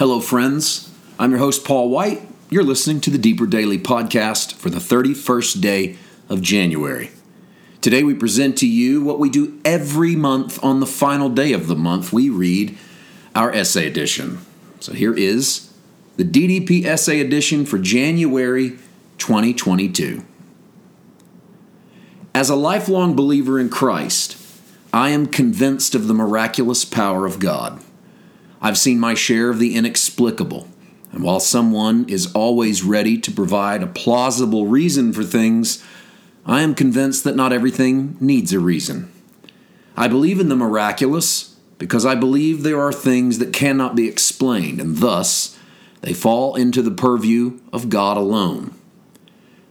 Hello, friends. I'm your host, Paul White. You're listening to the Deeper Daily podcast for the 31st day of January. Today, we present to you what we do every month on the final day of the month. We read our essay edition. So here is the DDP essay edition for January 2022. As a lifelong believer in Christ, I am convinced of the miraculous power of God. I've seen my share of the inexplicable, and while someone is always ready to provide a plausible reason for things, I am convinced that not everything needs a reason. I believe in the miraculous because I believe there are things that cannot be explained, and thus they fall into the purview of God alone.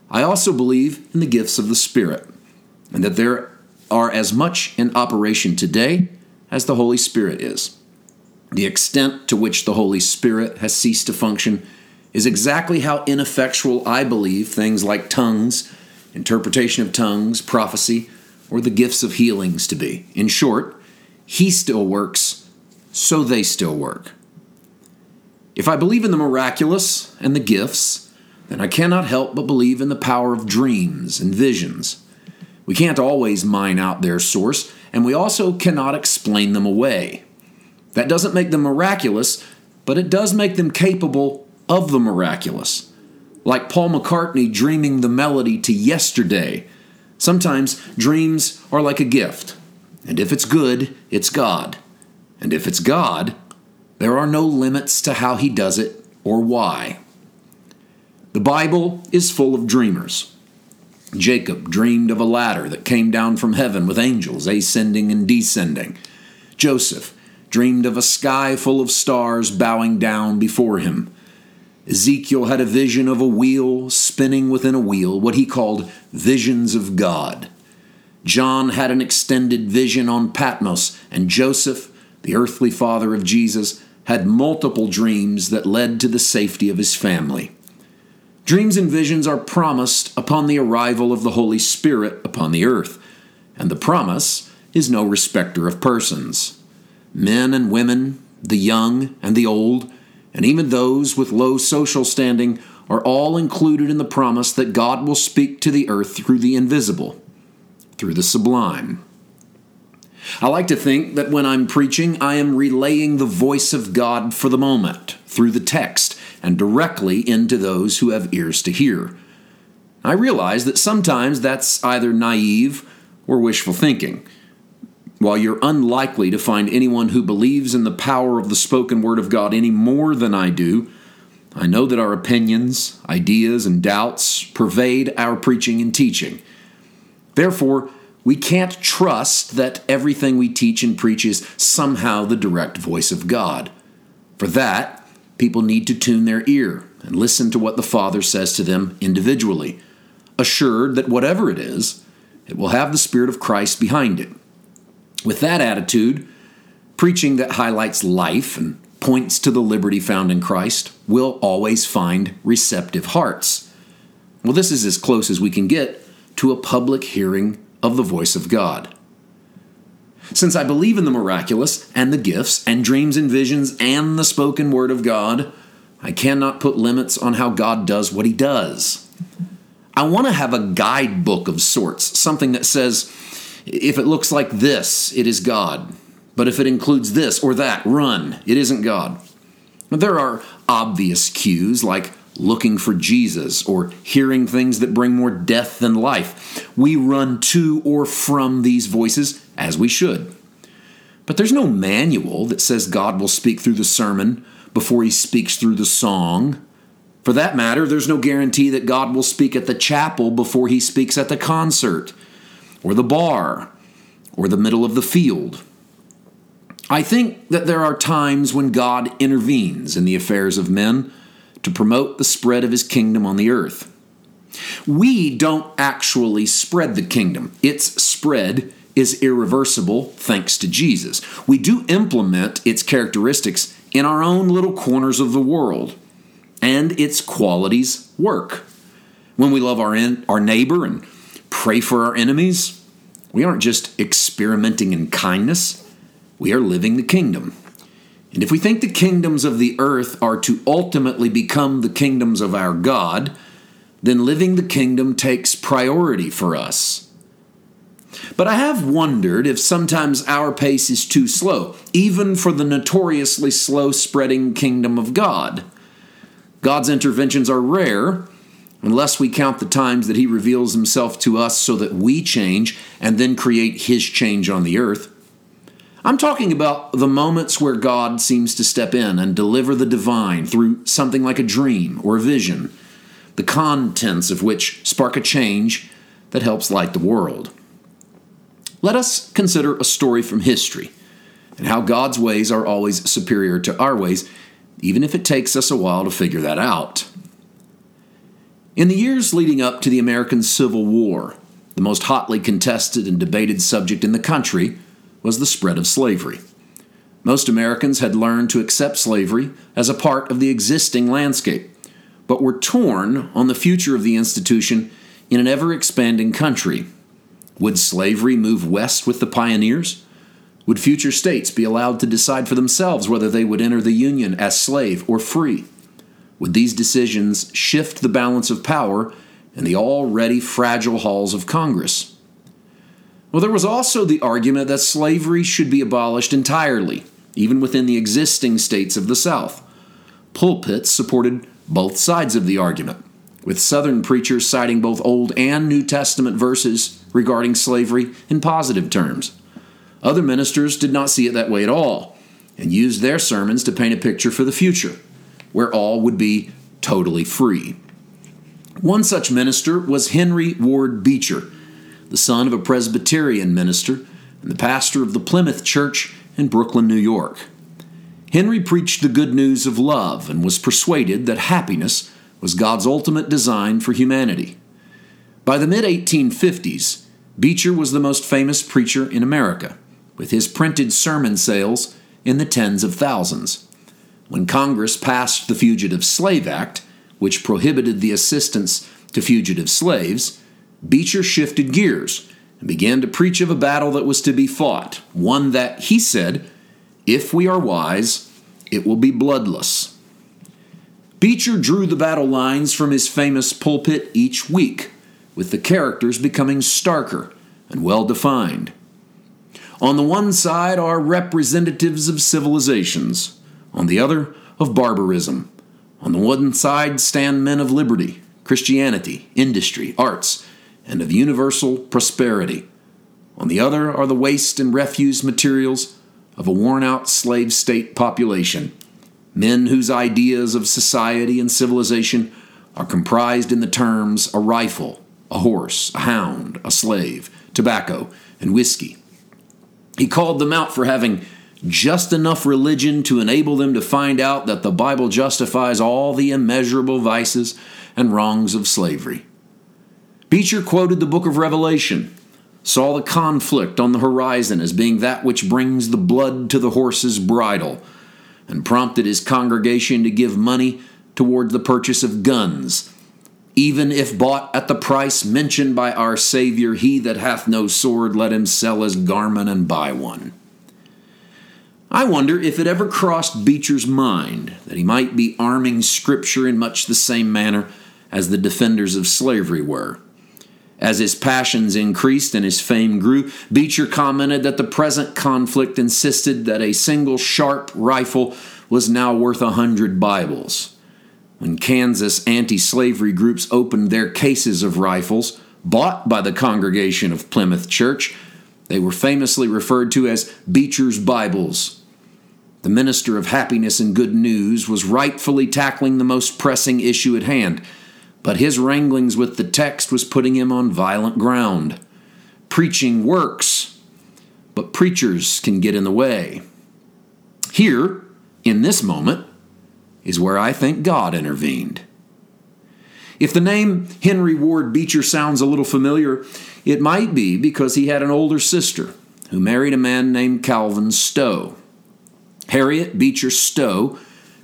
I also believe in the gifts of the Spirit, and that there are as much in operation today as the Holy Spirit is. The extent to which the Holy Spirit has ceased to function is exactly how ineffectual I believe things like tongues, interpretation of tongues, prophecy, or the gifts of healings to be. In short, He still works, so they still work. If I believe in the miraculous and the gifts, then I cannot help but believe in the power of dreams and visions. We can't always mine out their source, and we also cannot explain them away. That doesn't make them miraculous, but it does make them capable of the miraculous. Like Paul McCartney dreaming the melody to yesterday. Sometimes dreams are like a gift, and if it's good, it's God. And if it's God, there are no limits to how he does it or why. The Bible is full of dreamers. Jacob dreamed of a ladder that came down from heaven with angels ascending and descending. Joseph dreamed of a sky full of stars bowing down before him. Ezekiel had a vision of a wheel spinning within a wheel, what he called visions of God. John had an extended vision on Patmos, and Joseph, the earthly father of Jesus, had multiple dreams that led to the safety of his family. Dreams and visions are promised upon the arrival of the Holy Spirit upon the earth, and the promise is no respecter of persons. Men and women, the young and the old, and even those with low social standing are all included in the promise that God will speak to the earth through the invisible, through the sublime. I like to think that when I'm preaching, I am relaying the voice of God for the moment through the text and directly into those who have ears to hear. I realize that sometimes that's either naive or wishful thinking. While you're unlikely to find anyone who believes in the power of the spoken word of God any more than I do, I know that our opinions, ideas, and doubts pervade our preaching and teaching. Therefore, we can't trust that everything we teach and preach is somehow the direct voice of God. For that, People need to tune their ear and listen to what the Father says to them individually, assured that whatever it is, it will have the Spirit of Christ behind it. With that attitude, preaching that highlights life and points to the liberty found in Christ will always find receptive hearts. Well, this is as close as we can get to a public hearing of the voice of God. Since I believe in the miraculous and the gifts and dreams and visions and the spoken word of God, I cannot put limits on how God does what he does. I want to have a guidebook of sorts, something that says, if it looks like this, it is God. But if it includes this or that, run, it isn't God. There are obvious cues like looking for Jesus or hearing things that bring more death than life. We run to or from these voices as we should. But there's no manual that says God will speak through the sermon before he speaks through the song. For that matter, there's no guarantee that God will speak at the chapel before he speaks at the concert, or the bar, or the middle of the field. I think that there are times when God intervenes in the affairs of men to promote the spread of his kingdom on the earth. We don't actually spread the kingdom, its spread is irreversible thanks to Jesus. We do implement its characteristics in our own little corners of the world, and its qualities work. When we love our, in, our neighbor and pray for our enemies, we aren't just experimenting in kindness, we are living the kingdom. And if we think the kingdoms of the earth are to ultimately become the kingdoms of our God, then living the kingdom takes priority for us. But I have wondered if sometimes our pace is too slow, even for the notoriously slow spreading kingdom of God. God's interventions are rare, unless we count the times that He reveals Himself to us so that we change and then create His change on the earth. I'm talking about the moments where God seems to step in and deliver the divine through something like a dream or a vision, the contents of which spark a change that helps light the world. Let us consider a story from history and how God's ways are always superior to our ways, even if it takes us a while to figure that out. In the years leading up to the American Civil War, the most hotly contested and debated subject in the country was the spread of slavery. Most Americans had learned to accept slavery as a part of the existing landscape, but were torn on the future of the institution in an ever expanding country. Would slavery move west with the pioneers? Would future states be allowed to decide for themselves whether they would enter the Union as slave or free? Would these decisions shift the balance of power in the already fragile halls of Congress? Well, there was also the argument that slavery should be abolished entirely, even within the existing states of the South. Pulpits supported both sides of the argument, with Southern preachers citing both Old and New Testament verses regarding slavery in positive terms. Other ministers did not see it that way at all and used their sermons to paint a picture for the future, where all would be totally free. One such minister was Henry Ward Beecher the son of a Presbyterian minister and the pastor of the Plymouth Church in Brooklyn, New York. Henry preached the good news of love and was persuaded that happiness was God's ultimate design for humanity. By the mid 1850s, Beecher was the most famous preacher in America, with his printed sermon sales in the tens of thousands. When Congress passed the Fugitive Slave Act, which prohibited the assistance to fugitive slaves, Beecher shifted gears and began to preach of a battle that was to be fought, one that, he said, if we are wise, it will be bloodless. Beecher drew the battle lines from his famous pulpit each week, with the characters becoming starker and well defined. On the one side are representatives of civilizations, on the other, of barbarism. On the one side stand men of liberty, Christianity, industry, arts, and of universal prosperity. On the other are the waste and refuse materials of a worn out slave state population, men whose ideas of society and civilization are comprised in the terms a rifle, a horse, a hound, a slave, tobacco, and whiskey. He called them out for having just enough religion to enable them to find out that the Bible justifies all the immeasurable vices and wrongs of slavery. Beecher quoted the book of Revelation, saw the conflict on the horizon as being that which brings the blood to the horse's bridle, and prompted his congregation to give money toward the purchase of guns. Even if bought at the price mentioned by our Savior, he that hath no sword, let him sell his garment and buy one. I wonder if it ever crossed Beecher's mind that he might be arming Scripture in much the same manner as the defenders of slavery were. As his passions increased and his fame grew, Beecher commented that the present conflict insisted that a single sharp rifle was now worth a hundred Bibles. When Kansas anti slavery groups opened their cases of rifles, bought by the congregation of Plymouth Church, they were famously referred to as Beecher's Bibles. The minister of happiness and good news was rightfully tackling the most pressing issue at hand but his wranglings with the text was putting him on violent ground. Preaching works, but preachers can get in the way. Here, in this moment, is where I think God intervened. If the name Henry Ward Beecher sounds a little familiar, it might be because he had an older sister who married a man named Calvin Stowe. Harriet Beecher Stowe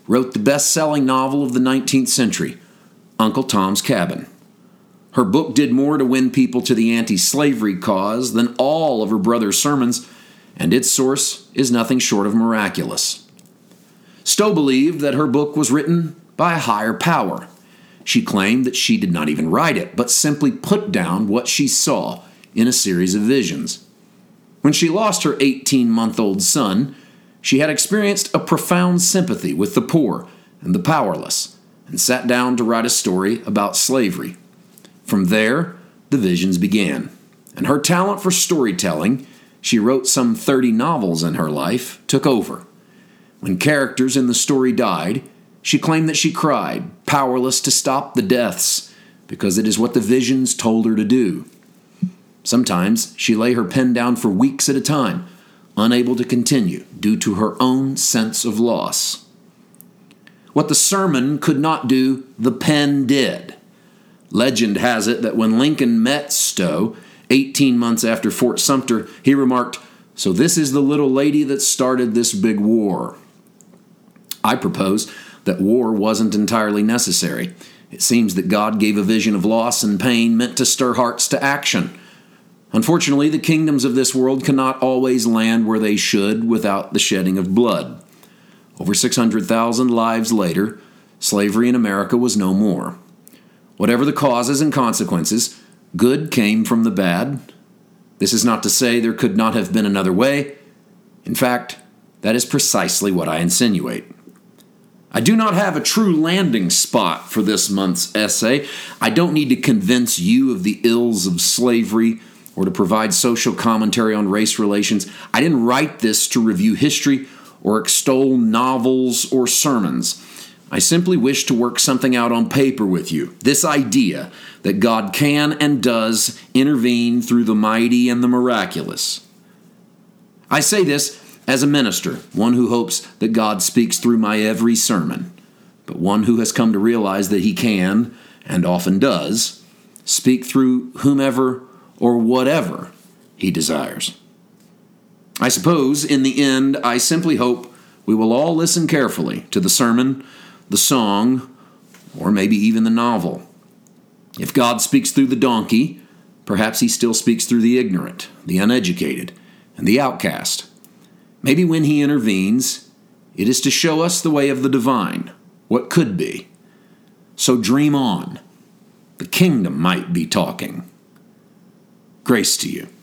wrote the best selling novel of the 19th century, Uncle Tom's Cabin. Her book did more to win people to the anti slavery cause than all of her brother's sermons, and its source is nothing short of miraculous. Stowe believed that her book was written by a higher power. She claimed that she did not even write it, but simply put down what she saw in a series of visions. When she lost her 18 month old son, she had experienced a profound sympathy with the poor and the powerless and sat down to write a story about slavery. From there, the visions began, and her talent for storytelling she wrote some 30 novels in her life, took over. When characters in the story died, she claimed that she cried, powerless to stop the deaths, because it is what the visions told her to do. Sometimes she lay her pen down for weeks at a time, unable to continue due to her own sense of loss. What the sermon could not do, the pen did. Legend has it that when Lincoln met Stowe, 18 months after Fort Sumter, he remarked, So this is the little lady that started this big war. I propose that war wasn't entirely necessary. It seems that God gave a vision of loss and pain meant to stir hearts to action. Unfortunately, the kingdoms of this world cannot always land where they should without the shedding of blood. Over 600,000 lives later, slavery in America was no more. Whatever the causes and consequences, Good came from the bad. This is not to say there could not have been another way. In fact, that is precisely what I insinuate. I do not have a true landing spot for this month's essay. I don't need to convince you of the ills of slavery or to provide social commentary on race relations. I didn't write this to review history or extol novels or sermons. I simply wish to work something out on paper with you. This idea that God can and does intervene through the mighty and the miraculous. I say this as a minister, one who hopes that God speaks through my every sermon, but one who has come to realize that he can, and often does, speak through whomever or whatever he desires. I suppose, in the end, I simply hope we will all listen carefully to the sermon the song, or maybe even the novel. If God speaks through the donkey, perhaps he still speaks through the ignorant, the uneducated, and the outcast. Maybe when he intervenes, it is to show us the way of the divine, what could be. So dream on. The kingdom might be talking. Grace to you.